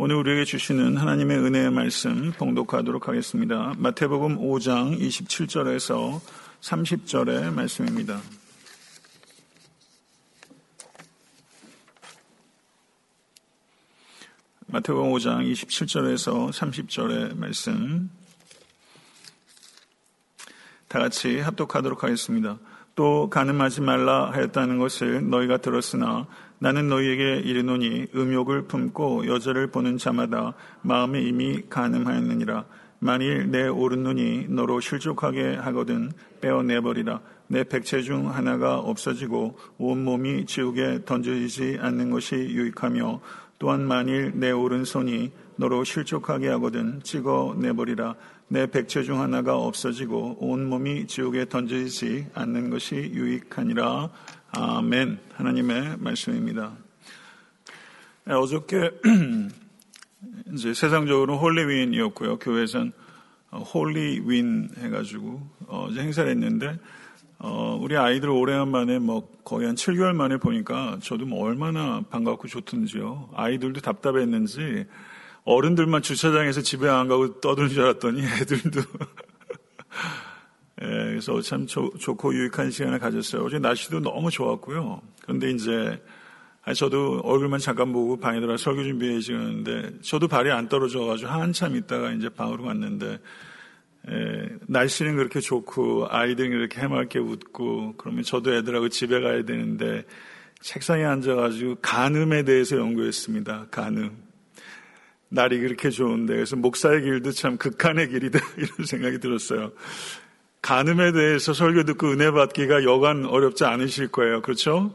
오늘 우리에게 주시는 하나님의 은혜의 말씀 봉독하도록 하겠습니다. 마태복음 5장 27절에서 30절의 말씀입니다. 마태복음 5장 27절에서 30절의 말씀 다 같이 합독하도록 하겠습니다. 또 가늠하지 말라 하였다는 것을 너희가 들었으나 나는 너희에게 이르노니 음욕을 품고 여자를 보는 자마다 마음에 이미 가늠하였느니라. 만일 내 오른 눈이 너로 실족하게 하거든 빼어내버리라. 내 백체 중 하나가 없어지고 온 몸이 지옥에 던져지지 않는 것이 유익하며 또한 만일 내 오른손이 너로 실족하게 하거든 찍어 내버리라. 내 백체 중 하나가 없어지고 온 몸이 지옥에 던져지지 않는 것이 유익하니라. 아멘. 하나님의 말씀입니다. 네, 어저께 이제 세상적으로 홀리윈이었고요. 교회에선 홀리윈 해가지고 어제 행사를 했는데 어, 우리 아이들 오래간만에 뭐 거의 한 7개월 만에 보니까 저도 뭐 얼마나 반갑고 좋던지요. 아이들도 답답했는지 어른들만 주차장에서 집에 안 가고 떠드는 줄 알았더니 애들도 예, 그래서 참 조, 좋고 유익한 시간을 가졌어요. 어제 날씨도 너무 좋았고요. 그런데 이제 저도 얼굴만 잠깐 보고 방에 들어가 설교 준비해 지는데 저도 발이 안 떨어져가지고 한참 있다가 이제 방으로 갔는데 에, 날씨는 그렇게 좋고 아이들이 그렇게 해맑게 웃고 그러면 저도 애들하고 집에 가야 되는데 책상에 앉아가지고 간음에 대해서 연구했습니다. 간음. 날이 그렇게 좋은데 그래서 목사의 길도 참 극한의 길이다 이런 생각이 들었어요. 간음에 대해서 설교 듣고 은혜 받기가 여간 어렵지 않으실 거예요. 그렇죠?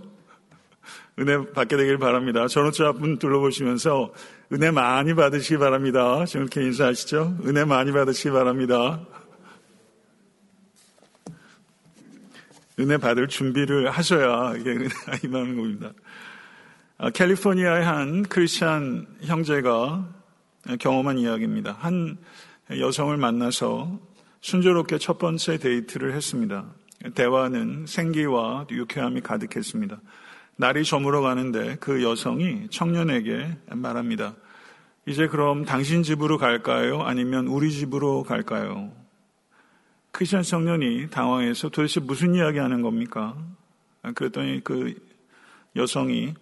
은혜 받게 되길 바랍니다. 전원주 앞분 둘러보시면서 은혜 많이 받으시기 바랍니다. 지금 이렇게 인사하시죠? 은혜 많이 받으시기 바랍니다. 은혜 받을 준비를 하셔야 이게 은혜가 임하는 겁니다. 아, 캘리포니아의 한 크리스찬 형제가 경험한 이야기입니다. 한 여성을 만나서 순조롭게 첫 번째 데이트를 했습니다. 대화는 생기와 유쾌함이 가득했습니다. 날이 저물어 가는데 그 여성이 청년에게 말합니다. 이제 그럼 당신 집으로 갈까요? 아니면 우리 집으로 갈까요? 크리스천 청년이 당황해서 도대체 무슨 이야기 하는 겁니까? 그랬더니 그 여성이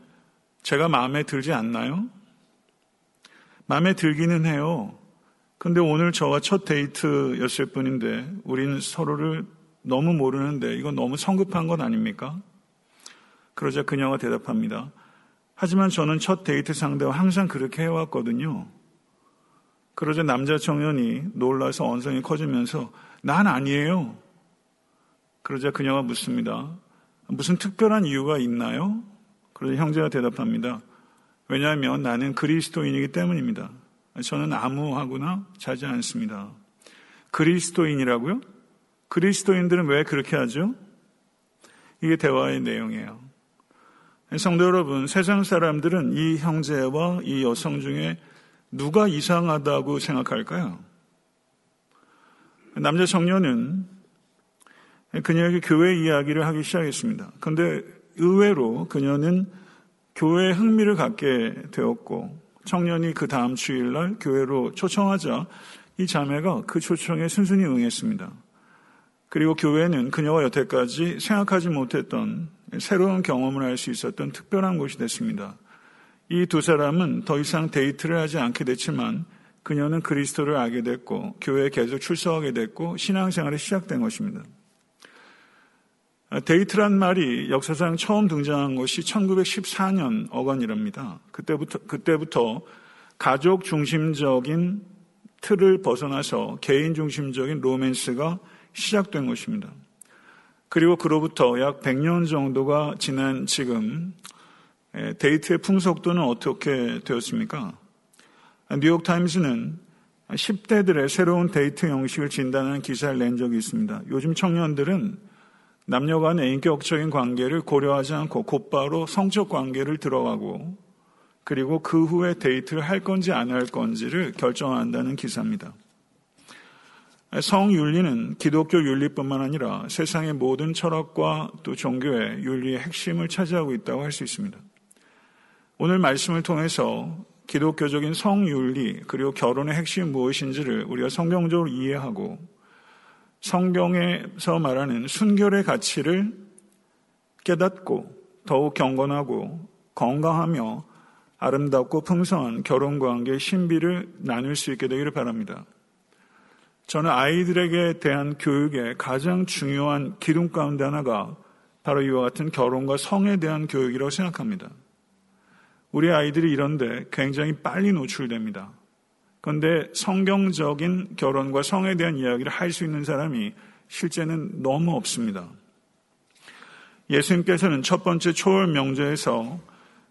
제가 마음에 들지 않나요? 마음에 들기는 해요. 근데 오늘 저와 첫 데이트였을 뿐인데 우리는 서로를 너무 모르는데 이건 너무 성급한 건 아닙니까? 그러자 그녀가 대답합니다. 하지만 저는 첫 데이트 상대와 항상 그렇게 해왔거든요. 그러자 남자 청년이 놀라서 언성이 커지면서 난 아니에요. 그러자 그녀가 묻습니다. 무슨 특별한 이유가 있나요? 그러자 형제가 대답합니다. 왜냐하면 나는 그리스도인이기 때문입니다. 저는 아무하거나 자지 않습니다. 그리스도인이라고요? 그리스도인들은 왜 그렇게 하죠? 이게 대화의 내용이에요. 성도 여러분, 세상 사람들은 이 형제와 이 여성 중에 누가 이상하다고 생각할까요? 남자 청년은 그녀에게 교회 이야기를 하기 시작했습니다. 그런데 의외로 그녀는 교회에 흥미를 갖게 되었고 청년이 그 다음 주일날 교회로 초청하자 이 자매가 그 초청에 순순히 응했습니다. 그리고 교회는 그녀가 여태까지 생각하지 못했던 새로운 경험을 할 수 있었던 특별한 곳이 됐습니다. 이 두 사람은 더 이상 데이트를 하지 않게 됐지만 그녀는 그리스도를 알게 됐고 교회에 계속 출석하게 됐고 신앙생활이 시작된 것입니다. 데이트란 말이 역사상 처음 등장한 것이 1914년 어간이랍니다. 그때부터, 그때부터 가족 중심적인 틀을 벗어나서 개인 중심적인 로맨스가 시작된 것입니다. 그리고 그로부터 약 100년 정도가 지난 지금 데이트의 풍속도는 어떻게 되었습니까? 뉴욕타임스는 10대들의 새로운 데이트 형식을 진단하는 기사를 낸 적이 있습니다. 요즘 청년들은 남녀 간의 인격적인 관계를 고려하지 않고 곧바로 성적 관계를 들어가고 그리고 그 후에 데이트를 할 건지 안 할 건지를 결정한다는 기사입니다. 성윤리는 기독교 윤리뿐만 아니라 세상의 모든 철학과 또 종교의 윤리의 핵심을 차지하고 있다고 할 수 있습니다. 오늘 말씀을 통해서 기독교적인 성윤리 그리고 결혼의 핵심이 무엇인지를 우리가 성경적으로 이해하고 성경에서 말하는 순결의 가치를 깨닫고 더욱 경건하고 건강하며 아름답고 풍성한 결혼 관계의 신비를 나눌 수 있게 되기를 바랍니다. 저는 아이들에게 대한 교육의 가장 중요한 기둥 가운데 하나가 바로 이와 같은 결혼과 성에 대한 교육이라고 생각합니다. 우리 아이들이 이런데 굉장히 빨리 노출됩니다. 그런데 성경적인 결혼과 성에 대한 이야기를 할 수 있는 사람이 실제는 너무 없습니다. 예수님께서는 첫 번째 초월 명제에서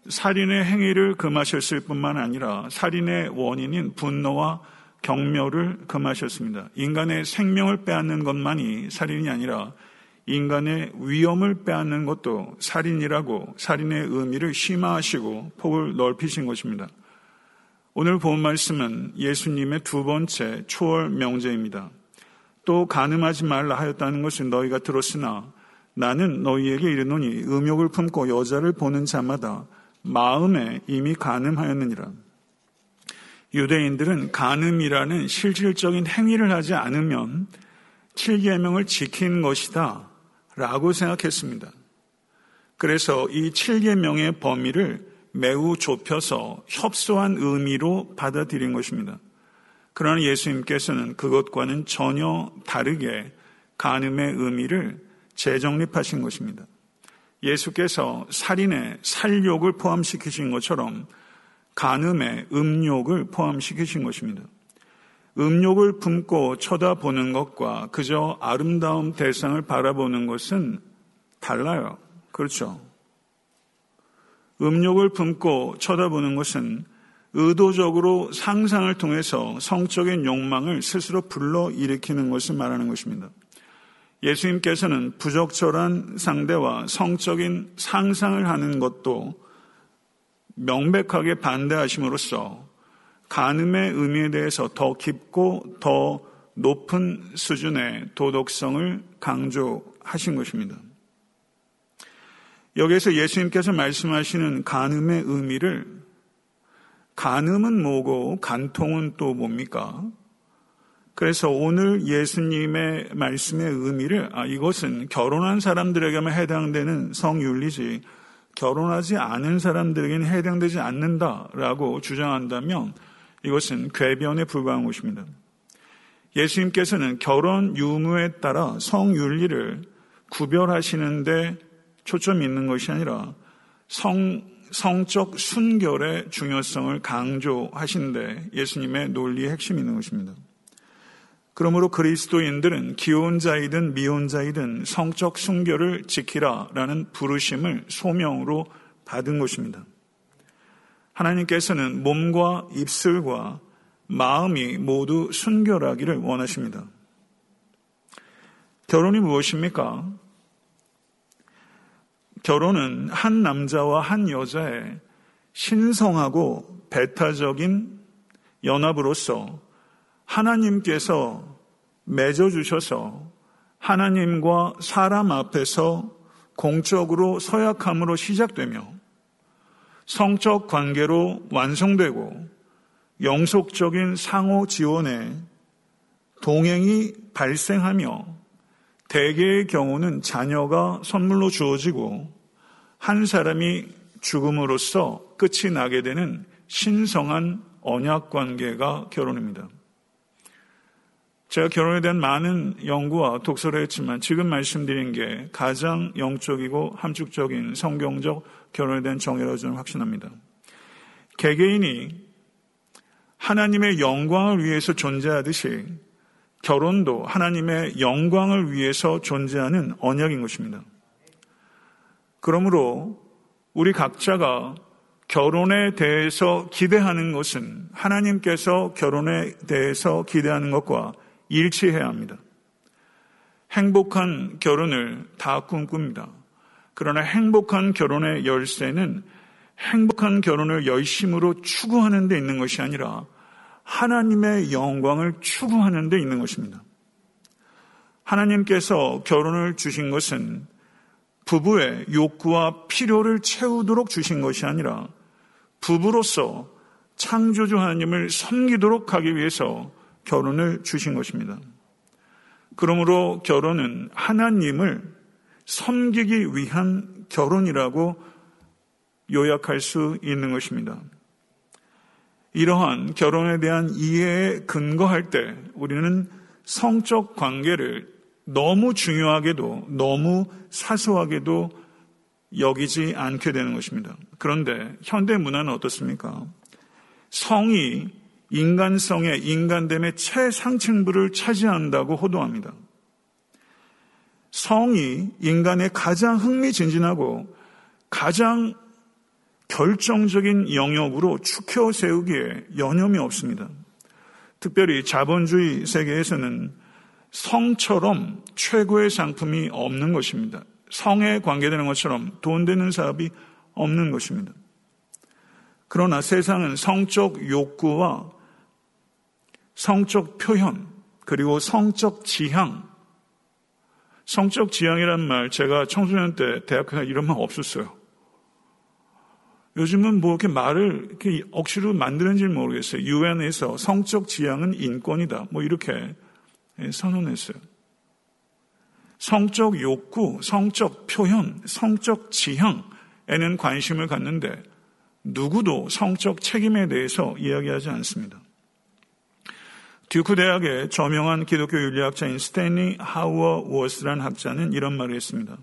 살인의 행위를 금하셨을 뿐만 아니라 살인의 원인인 분노와 경멸을 금하셨습니다. 인간의 생명을 빼앗는 것만이 살인이 아니라 인간의 위험을 빼앗는 것도 살인이라고 살인의 의미를 심화하시고 폭을 넓히신 것입니다. 오늘 본 말씀은 예수님의 두 번째 초월 명제입니다. 또 가늠하지 말라 하였다는 것을 너희가 들었으나 나는 너희에게 이르노니 음욕을 품고 여자를 보는 자마다 마음에 이미 가늠하였느니라. 유대인들은 가늠이라는 실질적인 행위를 하지 않으면 7계명을 지킨 것이다 라고 생각했습니다. 그래서 이 7계명의 범위를 매우 좁혀서 협소한 의미로 받아들인 것입니다. 그러나 예수님께서는 그것과는 전혀 다르게 간음의 의미를 재정립하신 것입니다. 예수께서 살인의 살욕을 포함시키신 것처럼 간음의 음욕을 포함시키신 것입니다. 음욕을 품고 쳐다보는 것과 그저 아름다운 대상을 바라보는 것은 달라요. 그렇죠. 음욕을 품고 쳐다보는 것은 의도적으로 상상을 통해서 성적인 욕망을 스스로 불러 일으키는 것을 말하는 것입니다. 예수님께서는 부적절한 상대와 성적인 상상을 하는 것도 명백하게 반대하심으로써 간음의 의미에 대해서 더 깊고 더 높은 수준의 도덕성을 강조하신 것입니다. 여기에서 예수님께서 말씀하시는 간음의 의미를 간음은 뭐고 간통은 또 뭡니까? 그래서 오늘 예수님의 말씀의 의미를 아, 이것은 결혼한 사람들에게만 해당되는 성윤리지 결혼하지 않은 사람들에게는 해당되지 않는다라고 주장한다면 이것은 궤변에 불과한 것입니다. 예수님께서는 결혼 유무에 따라 성윤리를 구별하시는데 초점이 있는 것이 아니라 성, 성적 순결의 중요성을 강조하시는데 예수님의 논리의 핵심이 있는 것입니다. 그러므로 그리스도인들은 기혼자이든 미혼자이든 성적 순결을 지키라라는 부르심을 소명으로 받은 것입니다. 하나님께서는 몸과 입술과 마음이 모두 순결하기를 원하십니다. 결혼이 무엇입니까? 결혼은 한 남자와 한 여자의 신성하고 배타적인 연합으로서 하나님께서 맺어주셔서 하나님과 사람 앞에서 공적으로 서약함으로 시작되며 성적 관계로 완성되고 영속적인 상호 지원에 동행이 발생하며 대개의 경우는 자녀가 선물로 주어지고 한 사람이 죽음으로써 끝이 나게 되는 신성한 언약 관계가 결혼입니다. 제가 결혼에 대한 많은 연구와 독서를 했지만 지금 말씀드린 게 가장 영적이고 함축적인 성경적 결혼에 대한 정의라고 저는 확신합니다. 개개인이 하나님의 영광을 위해서 존재하듯이 결혼도 하나님의 영광을 위해서 존재하는 언약인 것입니다. 그러므로 우리 각자가 결혼에 대해서 기대하는 것은 하나님께서 결혼에 대해서 기대하는 것과 일치해야 합니다. 행복한 결혼을 다 꿈꿉니다. 그러나 행복한 결혼의 열쇠는 행복한 결혼을 열심으로 추구하는 데 있는 것이 아니라 하나님의 영광을 추구하는 데 있는 것입니다. 하나님께서 결혼을 주신 것은 부부의 욕구와 필요를 채우도록 주신 것이 아니라 부부로서 창조주 하나님을 섬기도록 하기 위해서 결혼을 주신 것입니다. 그러므로 결혼은 하나님을 섬기기 위한 결혼이라고 요약할 수 있는 것입니다. 이러한 결혼에 대한 이해에 근거할 때 우리는 성적 관계를 너무 중요하게도 너무 사소하게도 여기지 않게 되는 것입니다. 그런데 현대 문화는 어떻습니까? 성이 인간성의 인간됨의 최상층부를 차지한다고 호도합니다. 성이 인간의 가장 흥미진진하고 가장 결정적인 영역으로 축혀 세우기에 여념이 없습니다. 특별히 자본주의 세계에서는 성처럼 최고의 상품이 없는 것입니다. 성에 관계되는 것처럼 돈 되는 사업이 없는 것입니다. 그러나 세상은 성적 욕구와 성적 표현, 그리고 성적 지향, 성적 지향이란 말 제가 청소년 때 대학교에 이런 말 없었어요. 요즘은 뭐 이렇게 말을 이렇게 억지로 만드는지 모르겠어요. 유엔에서 성적 지향은 인권이다. 뭐 이렇게 선언했어요. 성적 욕구, 성적 표현, 성적 지향에는 관심을 갖는데 누구도 성적 책임에 대해서 이야기하지 않습니다. 듀크 대학의 저명한 기독교 윤리학자인 스탠리 하우어 워스란 학자는 이런 말을 했습니다.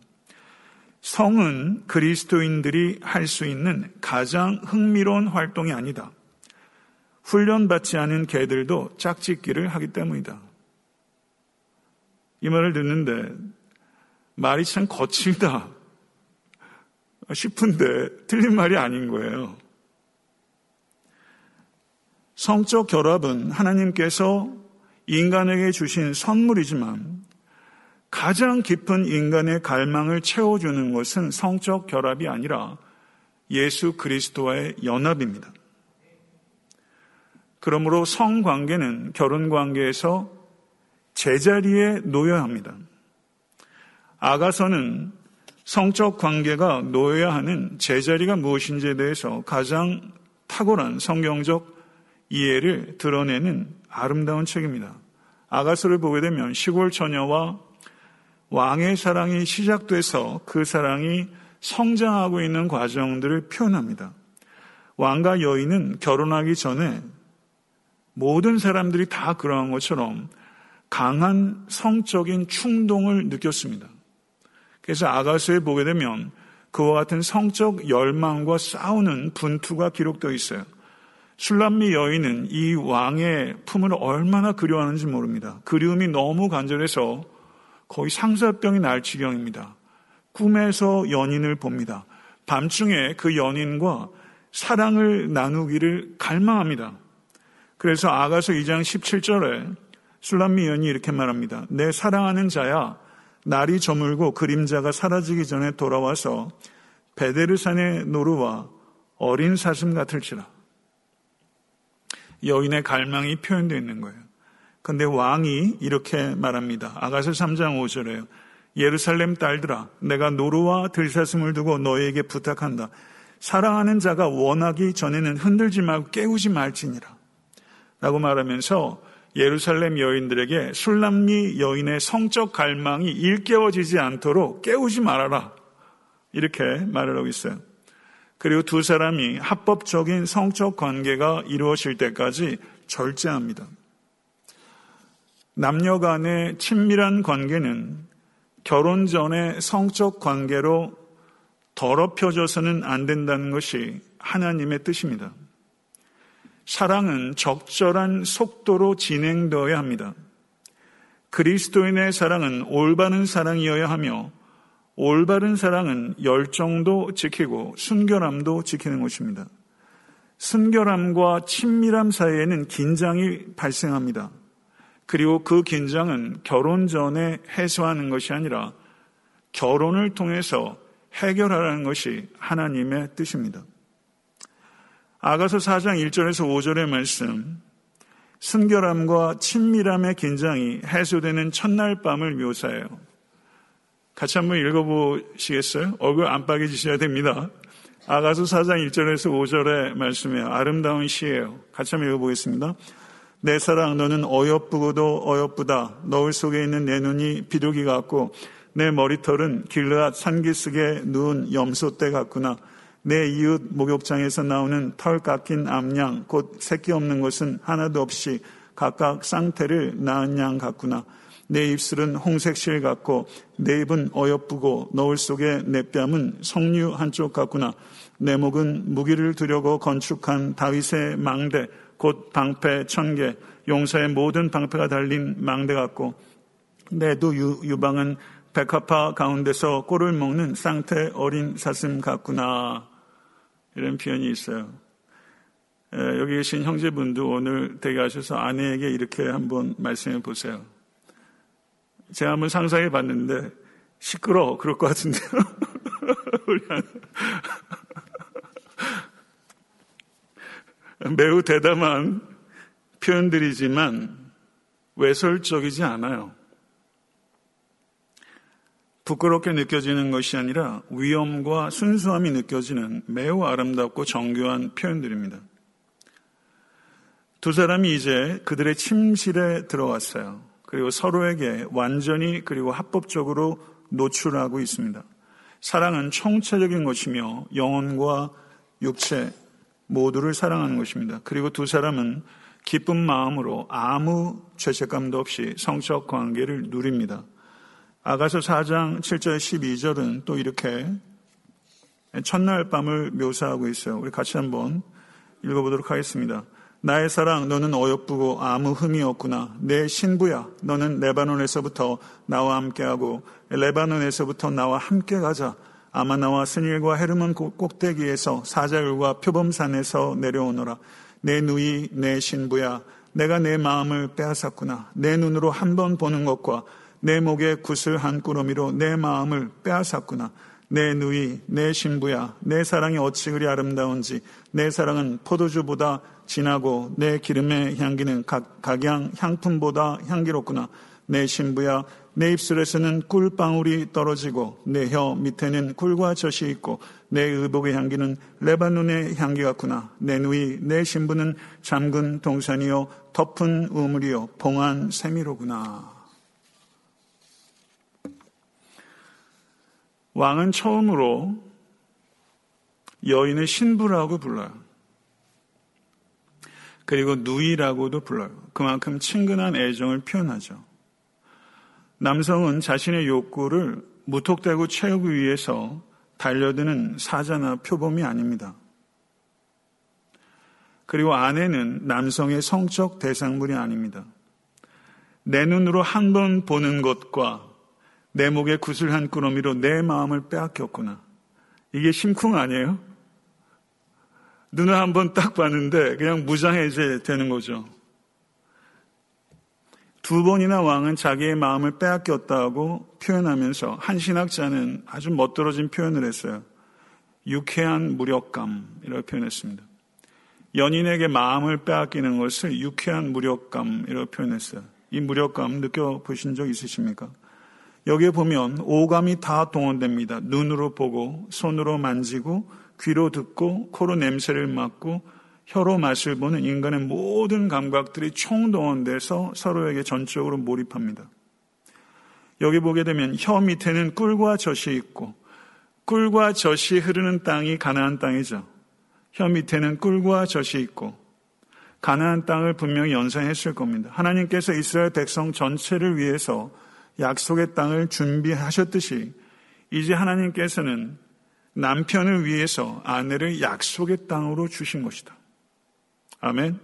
성은 그리스도인들이 할 수 있는 가장 흥미로운 활동이 아니다. 훈련받지 않은 개들도 짝짓기를 하기 때문이다. 이 말을 듣는데 말이 참 거칠다 싶은데 틀린 말이 아닌 거예요. 성적 결합은 하나님께서 인간에게 주신 선물이지만 가장 깊은 인간의 갈망을 채워주는 것은 성적 결합이 아니라 예수 그리스도와의 연합입니다. 그러므로 성관계는 결혼관계에서 제자리에 놓여야 합니다. 아가서는 성적 관계가 놓여야 하는 제자리가 무엇인지에 대해서 가장 탁월한 성경적 이해를 드러내는 아름다운 책입니다. 아가서를 보게 되면 시골 처녀와 왕의 사랑이 시작돼서 그 사랑이 성장하고 있는 과정들을 표현합니다. 왕과 여인은 결혼하기 전에 모든 사람들이 다 그러한 것처럼 강한 성적인 충동을 느꼈습니다. 그래서 아가서에 보게 되면 그와 같은 성적 열망과 싸우는 분투가 기록되어 있어요. 술람미 여인은 이 왕의 품을 얼마나 그리워하는지 모릅니다. 그리움이 너무 간절해서 거의 상사병이 날 지경입니다. 꿈에서 연인을 봅니다. 밤중에 그 연인과 사랑을 나누기를 갈망합니다. 그래서 아가서 2장 17절에 술람미 여인이 이렇게 말합니다. 내 사랑하는 자야, 날이 저물고 그림자가 사라지기 전에 돌아와서 베데르산의 노루와 어린 사슴 같을지라. 여인의 갈망이 표현되어 있는 거예요. 근데 왕이 이렇게 말합니다. 아가서 3장 5절에요. 예루살렘 딸들아, 내가 노루와 들사슴을 두고 너에게 부탁한다. 사랑하는 자가 원하기 전에는 흔들지 말고 깨우지 말지니라. 라고 말하면서 예루살렘 여인들에게 술람미 여인의 성적 갈망이 일깨워지지 않도록 깨우지 말아라. 이렇게 말을 하고 있어요. 그리고 두 사람이 합법적인 성적 관계가 이루어질 때까지 절제합니다. 남녀 간의 친밀한 관계는 결혼 전의 성적 관계로 더럽혀져서는 안 된다는 것이 하나님의 뜻입니다. 사랑은 적절한 속도로 진행되어야 합니다. 그리스도인의 사랑은 올바른 사랑이어야 하며 올바른 사랑은 열정도 지키고 순결함도 지키는 것입니다. 순결함과 친밀함 사이에는 긴장이 발생합니다. 그리고 그 긴장은 결혼 전에 해소하는 것이 아니라 결혼을 통해서 해결하라는 것이 하나님의 뜻입니다. 아가서 4장 1절에서 5절의 말씀, 순결함과 친밀함의 긴장이 해소되는 첫날 밤을 묘사해요. 같이 한번 읽어보시겠어요? 얼굴 안 빨개지셔야 됩니다. 아가서 4장 1절에서 5절의 말씀이에요. 아름다운 시예요. 같이 한번 읽어보겠습니다. 내 사랑 너는 어여쁘고도 어여쁘다. 너울 속에 있는 내 눈이 비둘기 같고 내 머리털은 길르앗 산기슭에 누운 염소떼 같구나. 내 이웃 목욕장에서 나오는 털 깎인 암양 곧 새끼 없는 것은 하나도 없이 각각 쌍태를 낳은 양 같구나. 내 입술은 홍색 실 같고 내 입은 어여쁘고 너울 속에 내 뺨은 석류 한쪽 같구나. 내 목은 무기를 두려고 건축한 다윗의 망대 곧 방패 천 개, 용사의 모든 방패가 달린 망대 같고 내도 유방은 백합화 가운데서 꼴을 먹는 쌍태 어린 사슴 같구나. 이런 표현이 있어요. 여기 계신 형제분도 오늘 가셔서 아내에게 이렇게 한번 말씀해 보세요. 제가 한번 상상해 봤는데 시끄러 그럴 것 같은데요. 매우 대담한 표현들이지만 외설적이지 않아요. 부끄럽게 느껴지는 것이 아니라 위엄과 순수함이 느껴지는 매우 아름답고 정교한 표현들입니다. 두 사람이 이제 그들의 침실에 들어왔어요. 그리고 서로에게 완전히 그리고 합법적으로 노출하고 있습니다. 사랑은 총체적인 것이며 영혼과 육체 모두를 사랑하는 것입니다. 그리고 두 사람은 기쁜 마음으로 아무 죄책감도 없이 성적 관계를 누립니다. 아가서 4장 7절 12절은 또 이렇게 첫날 밤을 묘사하고 있어요. 우리 같이 한번 읽어보도록 하겠습니다. 나의 사랑, 너는 어여쁘고 아무 흠이 없구나. 내 신부야, 너는 레바논에서부터 나와 함께하고 레바논에서부터 나와 함께 가자. 아마나와 스닐과 헤르몬 꼭대기에서 사자율과 표범산에서 내려오너라. 내 누이, 내 신부야, 내가 내 마음을 빼앗았구나. 내 눈으로 한 번 보는 것과 내 목에 구슬 한 꾸러미로 내 마음을 빼앗았구나. 내 누이, 내 신부야, 내 사랑이 어찌 그리 아름다운지, 내 사랑은 포도주보다 진하고 내 기름의 향기는 각, 각양 향품보다 향기롭구나. 내 신부야, 내 입술에서는 꿀방울이 떨어지고 내 혀 밑에는 꿀과 젖이 있고 내 의복의 향기는 레바논의 향기 같구나. 내 누이, 내 신부는 잠근 동산이요 덮은 우물이요 봉한 세미로구나. 왕은 처음으로 여인의 신부라고 불러요. 그리고 누이라고도 불러요. 그만큼 친근한 애정을 표현하죠. 남성은 자신의 욕구를 무턱대고 채우기 위해서 달려드는 사자나 표범이 아닙니다. 그리고 아내는 남성의 성적 대상물이 아닙니다. 내 눈으로 한 번 보는 것과 내 목에 구슬 한 꾸러미로 내 마음을 빼앗겼구나. 이게 심쿵 아니에요? 눈을 한번 딱 봤는데 그냥 무장해제 되는 거죠. 두 번이나 왕은 자기의 마음을 빼앗겼다고 표현하면서 한 신학자는 아주 멋들어진 표현을 했어요. 유쾌한 무력감이라고 표현했습니다. 연인에게 마음을 빼앗기는 것을 유쾌한 무력감이라고 표현했어요. 이 무력감 느껴보신 적 있으십니까? 여기에 보면 오감이 다 동원됩니다. 눈으로 보고, 손으로 만지고, 귀로 듣고, 코로 냄새를 맡고, 혀로 맛을 보는 인간의 모든 감각들이 총동원돼서 서로에게 전적으로 몰입합니다. 여기 보게 되면 혀 밑에는 꿀과 젖이 있고 꿀과 젖이 흐르는 땅이 가나안 땅이죠. 혀 밑에는 꿀과 젖이 있고 가나안 땅을 분명히 연상했을 겁니다. 하나님께서 이스라엘 백성 전체를 위해서 약속의 땅을 준비하셨듯이 이제 하나님께서는 남편을 위해서 아내를 약속의 땅으로 주신 것이다. 아멘.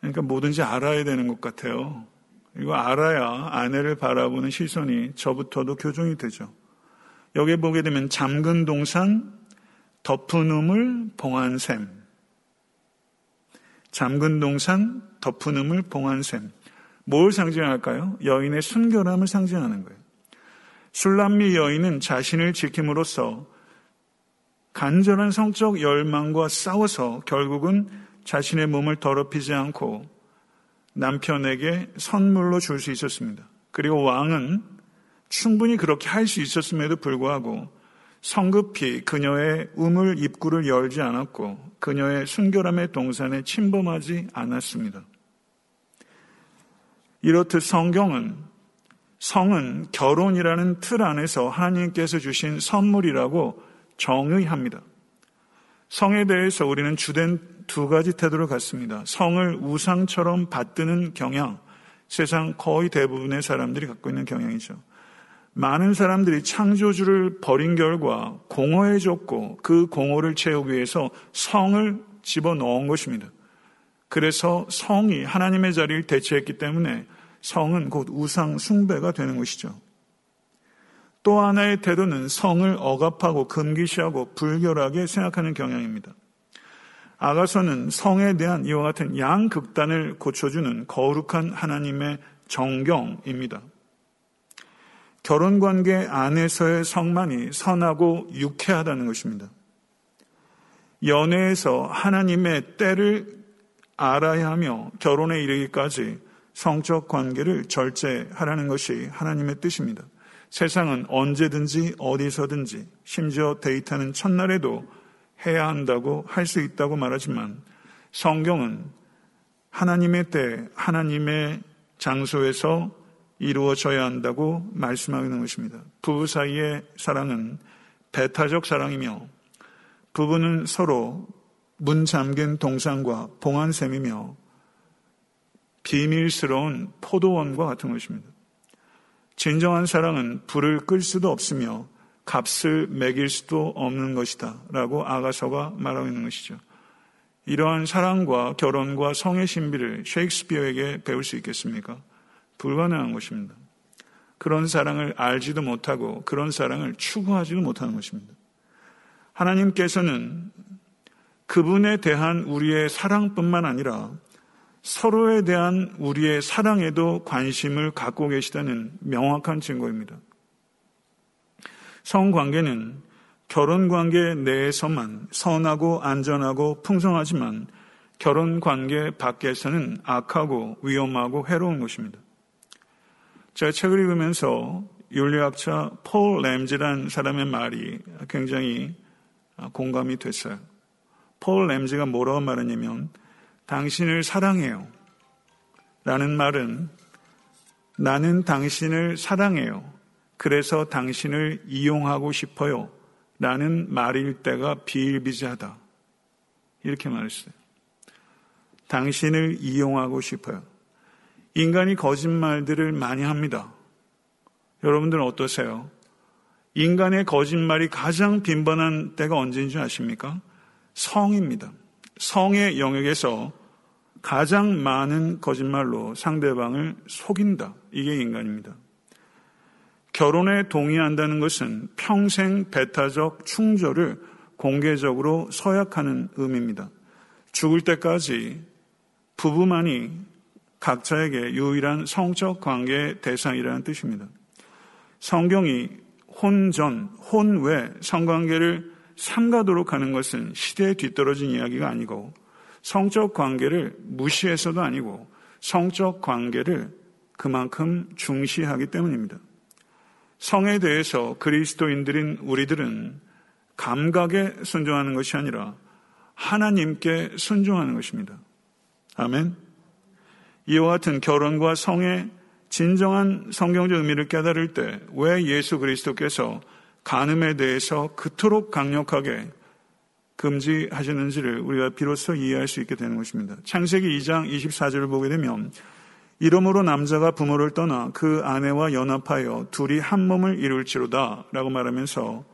그러니까 뭐든지 알아야 되는 것 같아요. 이거 알아야 아내를 바라보는 시선이 저부터도 교정이 되죠. 여기에 보게 되면 잠근 동산, 덮은 우물, 봉한 샘. 잠근 동산, 덮은 우물, 봉한 샘. 뭘 상징할까요? 여인의 순결함을 상징하는 거예요. 술람미 여인은 자신을 지킴으로써 간절한 성적 열망과 싸워서 결국은 자신의 몸을 더럽히지 않고 남편에게 선물로 줄 수 있었습니다. 그리고 왕은 충분히 그렇게 할 수 있었음에도 불구하고 성급히 그녀의 우물 입구를 열지 않았고 그녀의 순결함의 동산에 침범하지 않았습니다. 이렇듯 성경은 성은 결혼이라는 틀 안에서 하나님께서 주신 선물이라고 정의합니다. 성에 대해서 우리는 주된 두 가지 태도를 갖습니다. 성을 우상처럼 받드는 경향, 세상 거의 대부분의 사람들이 갖고 있는 경향이죠. 많은 사람들이 창조주를 버린 결과 공허해졌고 그 공허를 채우기 위해서 성을 집어넣은 것입니다. 그래서 성이 하나님의 자리를 대체했기 때문에 성은 곧 우상 숭배가 되는 것이죠. 또 하나의 태도는 성을 억압하고 금기시하고 불결하게 생각하는 경향입니다. 아가서는 성에 대한 이와 같은 양극단을 고쳐주는 거룩한 하나님의 정경입니다. 결혼 관계 안에서의 성만이 선하고 유쾌하다는 것입니다. 연애에서 하나님의 때를 알아야 하며 결혼에 이르기까지 성적 관계를 절제하라는 것이 하나님의 뜻입니다. 세상은 언제든지 어디서든지 심지어 데이트하는 첫날에도 해야 한다고 할 수 있다고 말하지만 성경은 하나님의 때, 하나님의 장소에서 이루어져야 한다고 말씀하고 있는 것입니다. 부부 사이의 사랑은 배타적 사랑이며 부부는 서로 문 잠긴 동상과 봉안샘이며 비밀스러운 포도원과 같은 것입니다. 진정한 사랑은 불을 끌 수도 없으며 값을 매길 수도 없는 것이다. 라고 아가서가 말하고 있는 것이죠. 이러한 사랑과 결혼과 성의 신비를 셰익스피어에게 배울 수 있겠습니까? 불가능한 것입니다. 그런 사랑을 알지도 못하고 그런 사랑을 추구하지도 못하는 것입니다. 하나님께서는 그분에 대한 우리의 사랑뿐만 아니라 서로에 대한 우리의 사랑에도 관심을 갖고 계시다는 명확한 증거입니다. 성관계는 결혼 관계 내에서만 선하고 안전하고 풍성하지만 결혼 관계 밖에서는 악하고 위험하고 해로운 것입니다. 제가 책을 읽으면서 윤리학자 폴 램즈란 사람의 말이 굉장히 공감이 됐어요. 폴 램즈가 뭐라고 말했냐면 당신을 사랑해요. 라는 말은 나는 당신을 사랑해요. 그래서 당신을 이용하고 싶어요. 라는 말일 때가 비일비재하다. 이렇게 말했어요. 당신을 이용하고 싶어요. 인간이 거짓말들을 많이 합니다. 여러분들은 어떠세요? 인간의 거짓말이 가장 빈번한 때가 언제인 줄 아십니까? 성입니다. 성의 영역에서 가장 많은 거짓말로 상대방을 속인다. 이게 인간입니다. 결혼에 동의한다는 것은 평생 배타적 충조를 공개적으로 서약하는 의미입니다. 죽을 때까지 부부만이 각자에게 유일한 성적 관계의 대상이라는 뜻입니다. 성경이 혼전, 혼외 성관계를 삼가도록 하는 것은 시대에 뒤떨어진 이야기가 아니고 성적 관계를 무시해서도 아니고 성적 관계를 그만큼 중시하기 때문입니다. 성에 대해서 그리스도인들인 우리들은 감각에 순종하는 것이 아니라 하나님께 순종하는 것입니다. 아멘. 이와 같은 결혼과 성의 진정한 성경적 의미를 깨달을 때 왜 예수 그리스도께서 간음에 대해서 그토록 강력하게 금지하시는지를 우리가 비로소 이해할 수 있게 되는 것입니다. 창세기 2장 24절을 보게 되면 이러므로 남자가 부모를 떠나 그 아내와 연합하여 둘이 한 몸을 이룰지로다 라고 말하면서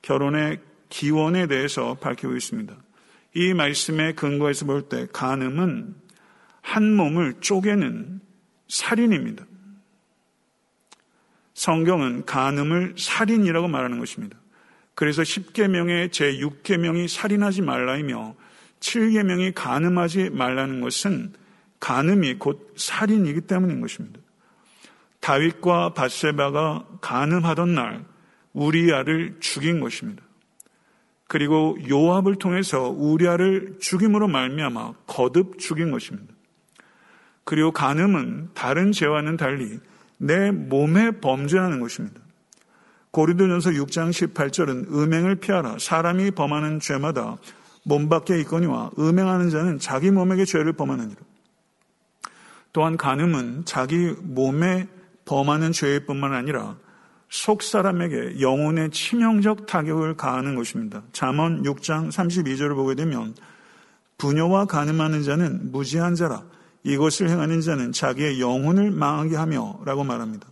결혼의 기원에 대해서 밝히고 있습니다. 이 말씀의 근거에서 볼 때 간음은 한 몸을 쪼개는 살인입니다. 성경은 간음을 살인이라고 말하는 것입니다. 그래서 10계명의 제6계명이 살인하지 말라이며 7계명이 간음하지 말라는 것은 간음이 곧 살인이기 때문인 것입니다. 다윗과 바세바가 간음하던 날 우리아를 죽인 것입니다. 그리고 요압을 통해서 우리아를 죽임으로 말미암아 거듭 죽인 것입니다. 그리고 간음은 다른 죄와는 달리 내 몸에 범죄하는 것입니다. 고린도전서 6장 18절은 음행을 피하라. 사람이 범하는 죄마다 몸 밖에 있거니와 음행하는 자는 자기 몸에게 죄를 범하느니라. 또한 간음은 자기 몸에 범하는 죄일 뿐만 아니라 속 사람에게 영혼의 치명적 타격을 가하는 것입니다. 잠언 6장 32절을 보게 되면 부녀와 간음하는 자는 무지한 자라 이것을 행하는 자는 자기의 영혼을 망하게 하며 라고 말합니다.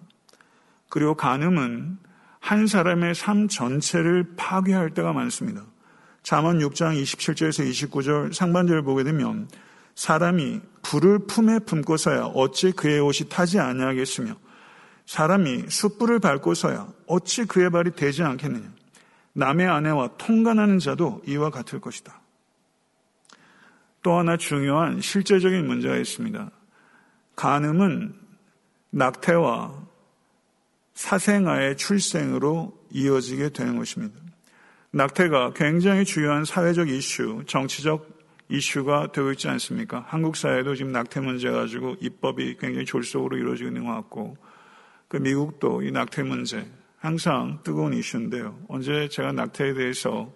그리고 간음은 한 사람의 삶 전체를 파괴할 때가 많습니다. 잠언 6장 27절에서 29절 상반절을 보게 되면 사람이 불을 품에 품고서야 어찌 그의 옷이 타지 아니하겠으며 사람이 숯불을 밟고서야 어찌 그의 발이 되지 않겠느냐. 남의 아내와 통간하는 자도 이와 같을 것이다. 또 하나 중요한 실제적인 문제가 있습니다. 간음은 낙태와 사생아의 출생으로 이어지게 되는 것입니다. 낙태가 굉장히 중요한 사회적 이슈, 정치적 이슈가 되고 있지 않습니까? 한국 사회도 지금 낙태 문제 가지고 입법이 굉장히 졸속으로 이루어지고 있는 것 같고, 그 미국도 이 낙태 문제 항상 뜨거운 이슈인데요. 언제 제가 낙태에 대해서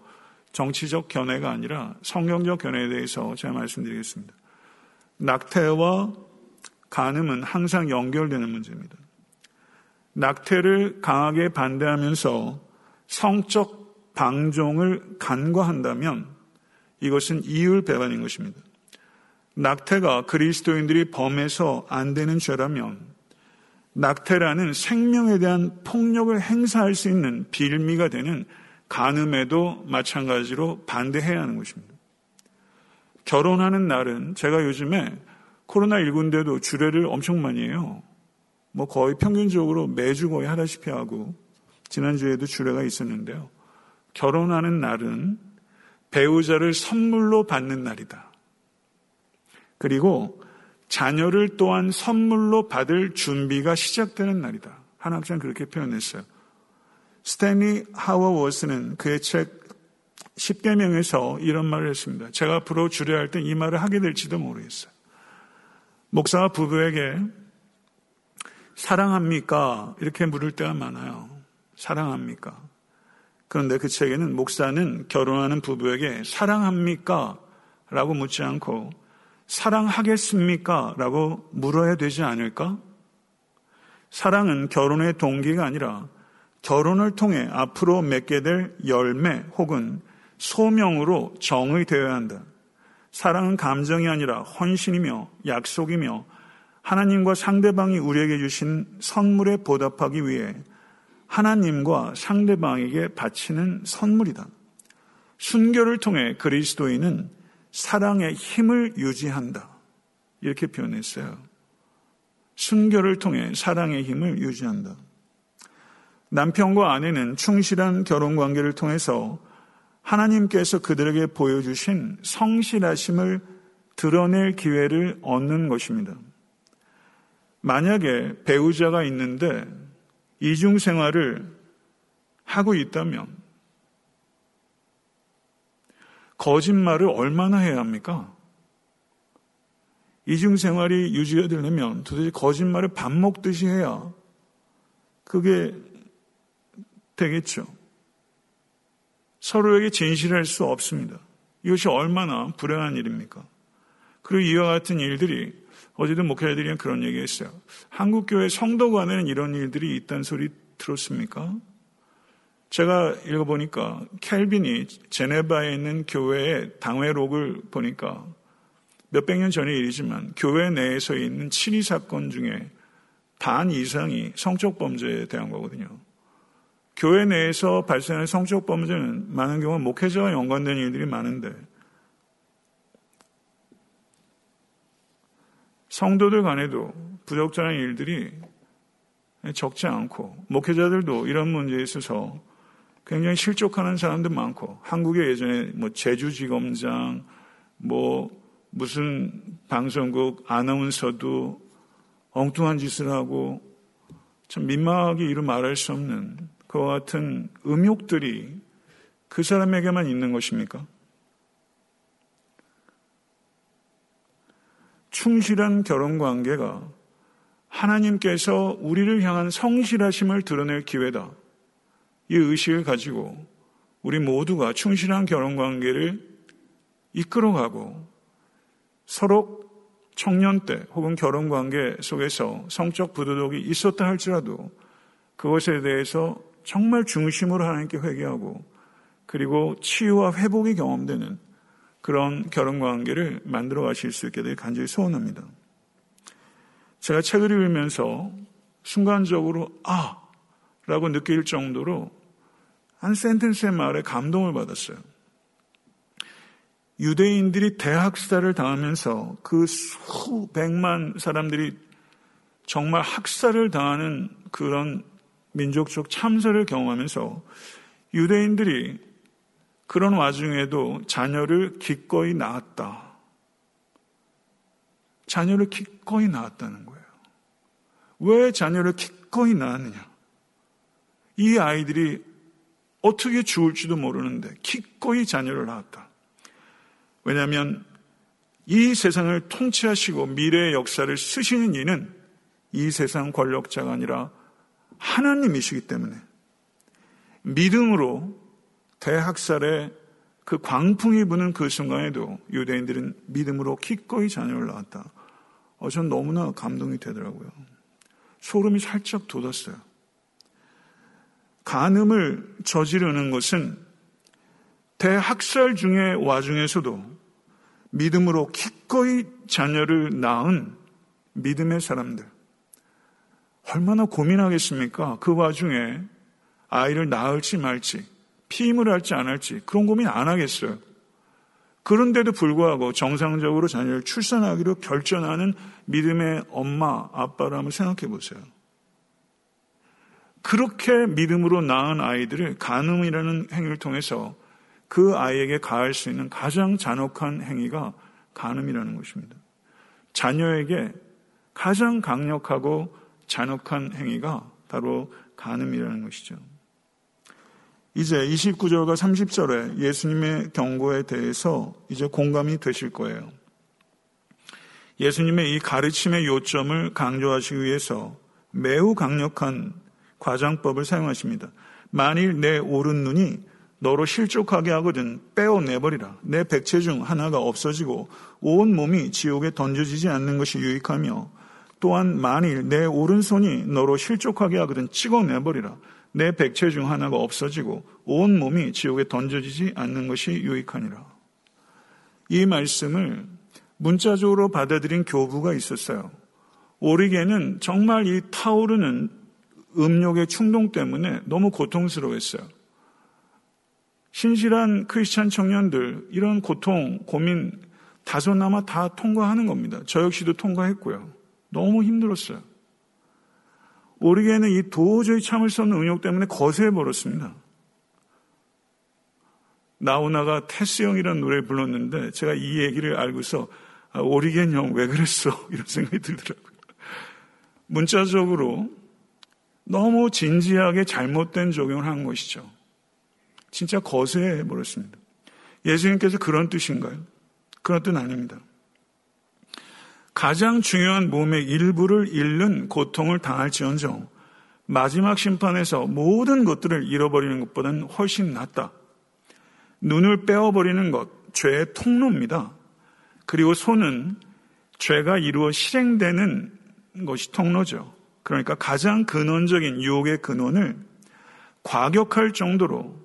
정치적 견해가 아니라 성경적 견해에 대해서 제가 말씀드리겠습니다. 낙태와 간음은 항상 연결되는 문제입니다. 낙태를 강하게 반대하면서 성적 방종을 간과한다면 이것은 이율 배반인 것입니다. 낙태가 그리스도인들이 범해서 안 되는 죄라면 낙태라는 생명에 대한 폭력을 행사할 수 있는 빌미가 되는 간음에도 마찬가지로 반대해야 하는 것입니다. 결혼하는 날은 제가 요즘에 코로나19인데도 주례를 엄청 많이 해요. 뭐 거의 평균적으로 매주 거의 하다시피 하고 지난주에도 주례가 있었는데요. 결혼하는 날은 배우자를 선물로 받는 날이다. 그리고 자녀를 또한 선물로 받을 준비가 시작되는 날이다. 한 학생 그렇게 표현했어요. 스탠리 하워 워스는 그의 책 10개명에서 이런 말을 했습니다. 제가 앞으로 주례할 때 이 말을 하게 될지도 모르겠어요. 목사가 부부에게 사랑합니까? 이렇게 물을 때가 많아요. 사랑합니까? 그런데 그 책에는 목사는 결혼하는 부부에게 사랑합니까? 라고 묻지 않고 사랑하겠습니까? 라고 물어야 되지 않을까? 사랑은 결혼의 동기가 아니라 결혼을 통해 앞으로 맺게 될 열매 혹은 소명으로 정의 되어야 한다. 사랑은 감정이 아니라 헌신이며 약속이며 하나님과 상대방이 우리에게 주신 선물에 보답하기 위해 하나님과 상대방에게 바치는 선물이다. 순교를 통해 그리스도인은 사랑의 힘을 유지한다. 이렇게 표현했어요. 순교를 통해 사랑의 힘을 유지한다. 남편과 아내는 충실한 결혼 관계를 통해서 하나님께서 그들에게 보여주신 성실하심을 드러낼 기회를 얻는 것입니다. 만약에 배우자가 있는데 이중 생활을 하고 있다면 거짓말을 얼마나 해야 합니까? 이중 생활이 유지가 되려면 도대체 거짓말을 밥 먹듯이 해야 그게 되겠죠. 서로에게 진실할 수 없습니다. 이것이 얼마나 불행한 일입니까? 그리고 이와 같은 일들이 어제도 목회자들이 그런 얘기 했어요. 한국교회 성도 간에는 이런 일들이 있다는 소리 들었습니까? 제가 읽어보니까 켈빈이 제네바에 있는 교회의 당회록을 보니까 몇백 년 전의 일이지만 교회 내에서 있는 친위 사건 중에 반 이상이 성적 범죄에 대한 거거든요. 교회 내에서 발생하는 성적 범죄는 많은 경우 목회자와 연관된 일들이 많은데 성도들 간에도 부적절한 일들이 적지 않고 목회자들도 이런 문제에 있어서 굉장히 실족하는 사람들 많고 한국에 예전에 뭐 제주지검장 뭐 무슨 방송국 아나운서도 엉뚱한 짓을 하고 참 민망하게 이루 말할 수 없는 그와 같은 음욕들이 그 사람에게만 있는 것입니까? 충실한 결혼 관계가 하나님께서 우리를 향한 성실하심을 드러낼 기회다. 이 의식을 가지고 우리 모두가 충실한 결혼 관계를 이끌어가고 서로 청년 때 혹은 결혼 관계 속에서 성적 부도덕이 있었다 할지라도 그것에 대해서 정말 중심으로 하나님께 회개하고 그리고 치유와 회복이 경험되는 그런 결혼 관계를 만들어 가실 수 있게 되길 간절히 소원합니다. 제가 책을 읽으면서 순간적으로 아! 라고 느낄 정도로 한 센텐스의 말에 감동을 받았어요. 유대인들이 대학살을 당하면서 그 수백만 사람들이 정말 학살을 당하는 그런 민족적 참사를 경험하면서 유대인들이 그런 와중에도 자녀를 기꺼이 낳았다. 자녀를 기꺼이 낳았다는 거예요. 왜 자녀를 기꺼이 낳았느냐? 이 아이들이 어떻게 죽을지도 모르는데 기꺼이 자녀를 낳았다. 왜냐하면 이 세상을 통치하시고 미래의 역사를 쓰시는 이는 이 세상 권력자가 아니라 하나님이시기 때문에 믿음으로 대학살에 그 광풍이 부는 그 순간에도 유대인들은 믿음으로 기꺼이 자녀를 낳았다. 어, 전 너무나 감동이 되더라고요. 소름이 살짝 돋았어요. 간음을 저지르는 것은 대학살 중의 와중에서도 믿음으로 기꺼이 자녀를 낳은 믿음의 사람들. 얼마나 고민하겠습니까? 그 와중에 아이를 낳을지 말지, 피임을 할지 안 할지, 그런 고민 안 하겠어요. 그런데도 불구하고 정상적으로 자녀를 출산하기로 결정하는 믿음의 엄마, 아빠를 한번 생각해 보세요. 그렇게 믿음으로 낳은 아이들을 간음이라는 행위를 통해서 그 아이에게 가할 수 있는 가장 잔혹한 행위가 간음이라는 것입니다. 자녀에게 가장 강력하고 잔혹한 행위가 바로 간음이라는 것이죠. 이제 29절과 30절에 예수님의 경고에 대해서 이제 공감이 되실 거예요. 예수님의 이 가르침의 요점을 강조하시기 위해서 매우 강력한 과장법을 사용하십니다. 만일 내 오른 눈이 너로 실족하게 하거든 빼어내버리라. 내 백체 중 하나가 없어지고 온 몸이 지옥에 던져지지 않는 것이 유익하며 또한 만일 내 오른손이 너로 실족하게 하거든 찍어내버리라. 내 백체 중 하나가 없어지고 온 몸이 지옥에 던져지지 않는 것이 유익하니라. 이 말씀을 문자적으로 받아들인 교부가 있었어요. 오리게는 정말 이 타오르는 음욕의 충동 때문에 너무 고통스러웠어요. 신실한 크리스찬 청년들 이런 고통, 고민 다소나마 다 통과하는 겁니다. 저 역시도 통과했고요. 너무 힘들었어요. 오리게는 이 도저히 참을 수 없는 음욕 때문에 거세해 버렸습니다. 나오나가 테스 형이라는 노래를 불렀는데 제가 이 얘기를 알고서 아, 오리겐 형 왜 그랬어? 이런 생각이 들더라고요. 문자적으로 너무 진지하게 잘못된 적용을 한 것이죠. 진짜 거세해 버렸습니다. 예수님께서 그런 뜻인가요? 그런 뜻 아닙니다. 가장 중요한 몸의 일부를 잃는 고통을 당할지언정 마지막 심판에서 모든 것들을 잃어버리는 것보다는 훨씬 낫다. 눈을 빼어버리는 것, 죄의 통로입니다. 그리고 손은 죄가 이루어 실행되는 것이 통로죠. 그러니까 가장 근원적인 유혹의 근원을 과격할 정도로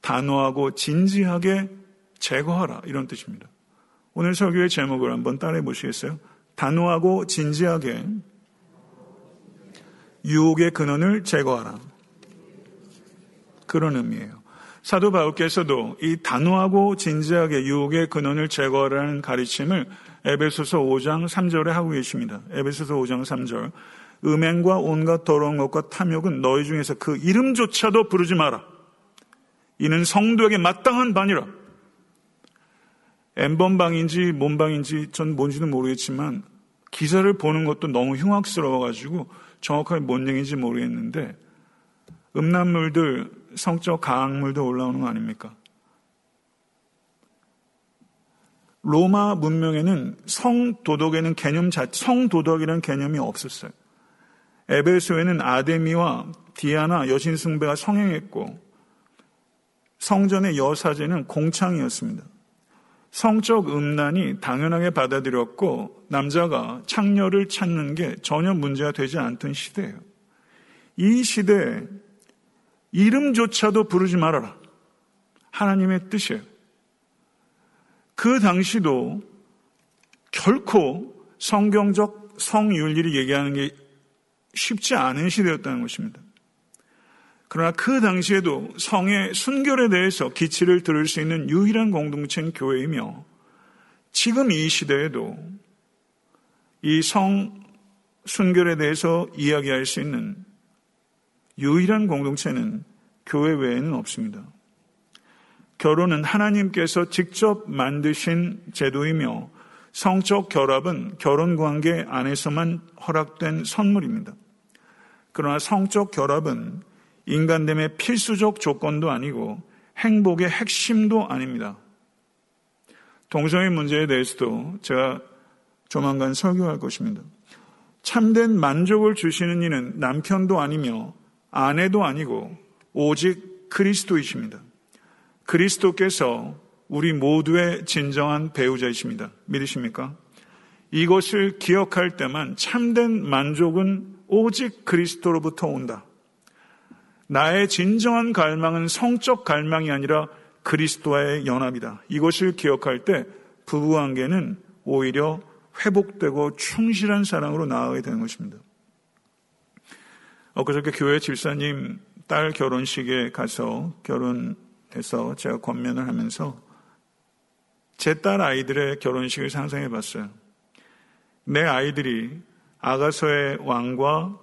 단호하고 진지하게 제거하라. 이런 뜻입니다. 오늘 설교의 제목을 한번 따라해 보시겠어요? 단호하고 진지하게 유혹의 근원을 제거하라. 그런 의미예요. 사도 바울께서도 이 단호하고 진지하게 유혹의 근원을 제거하라는 가르침을 에베소서 5장 3절에 하고 계십니다. 에베소서 5장 3절. 음행과 온갖 더러운 것과 탐욕은 너희 중에서 그 이름조차도 부르지 마라. 이는 성도에게 마땅한 반이라. 엠번방인지 몸방인지 전 뭔지는 모르겠지만 기사를 보는 것도 너무 흉악스러워가지고 정확하게 뭔 얘기인지 모르겠는데 음란물들, 성적 강물도 올라오는 거 아닙니까? 로마 문명에는 성도덕에는 개념 자, 성도덕이라는 개념이 없었어요. 에베소에는 아데미와 디아나 여신 숭배가 성행했고 성전의 여사제는 공창이었습니다. 성적 음란이 당연하게 받아들였고 남자가 창녀를 찾는 게 전혀 문제가 되지 않던 시대예요. 이 시대에 이름조차도 부르지 말아라. 하나님의 뜻이에요. 그 당시도 결코 성경적 성윤리를 얘기하는 게 쉽지 않은 시대였다는 것입니다. 그러나 그 당시에도 성의 순결에 대해서 기치를 들을 수 있는 유일한 공동체는 교회이며 지금 이 시대에도 이 성 순결에 대해서 이야기할 수 있는 유일한 공동체는 교회 외에는 없습니다. 결혼은 하나님께서 직접 만드신 제도이며 성적 결합은 결혼 관계 안에서만 허락된 선물입니다. 그러나 성적 결합은 인간됨의 필수적 조건도 아니고 행복의 핵심도 아닙니다. 동성애 문제에 대해서도 제가 조만간 설교할 것입니다. 참된 만족을 주시는 이는 남편도 아니며 아내도 아니고 오직 그리스도이십니다. 그리스도께서 우리 모두의 진정한 배우자이십니다. 믿으십니까? 이것을 기억할 때만 참된 만족은 오직 그리스도로부터 온다. 나의 진정한 갈망은 성적 갈망이 아니라 그리스도와의 연합이다. 이것을 기억할 때 부부 관계는 오히려 회복되고 충실한 사랑으로 나아가게 되는 것입니다. 엊그저께 교회 질사님 딸 결혼식에 가서 결혼해서 제가 권면을 하면서 제 딸 아이들의 결혼식을 상상해 봤어요. 내 아이들이 아가서의 왕과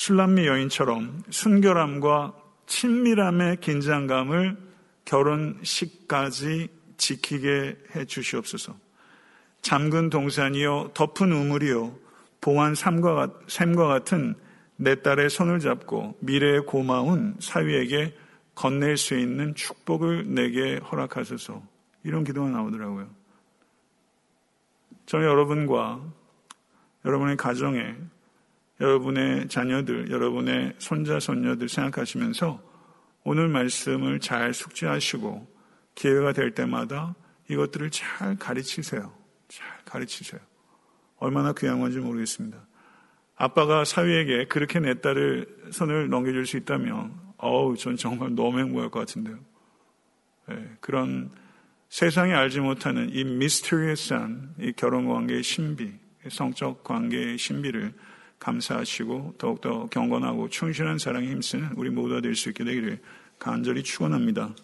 술람미 여인처럼 순결함과 친밀함의 긴장감을 결혼식까지 지키게 해 주시옵소서. 잠근 동산이요, 덮은 우물이요, 봉한 샘과, 샘과 같은 내 딸의 손을 잡고 미래의 고마운 사위에게 건넬 수 있는 축복을 내게 허락하소서. 이런 기도가 나오더라고요. 저는 여러분과 여러분의 가정에 여러분의 자녀들, 여러분의 손자, 손녀들 생각하시면서 오늘 말씀을 잘 숙지하시고 기회가 될 때마다 이것들을 잘 가르치세요. 잘 가르치세요. 얼마나 귀한 건지 모르겠습니다. 아빠가 사위에게 그렇게 내 딸을 손을 넘겨줄 수 있다면, 어우, 전 정말 너무 행복할 것 같은데요. 네, 그런 세상이 알지 못하는 이 미스터리어스한 이 결혼 관계의 신비, 성적 관계의 신비를 감사하시고 더욱더 경건하고 충실한 사랑에 힘쓰는 우리 모두가 될 수 있게 되기를 간절히 축원합니다.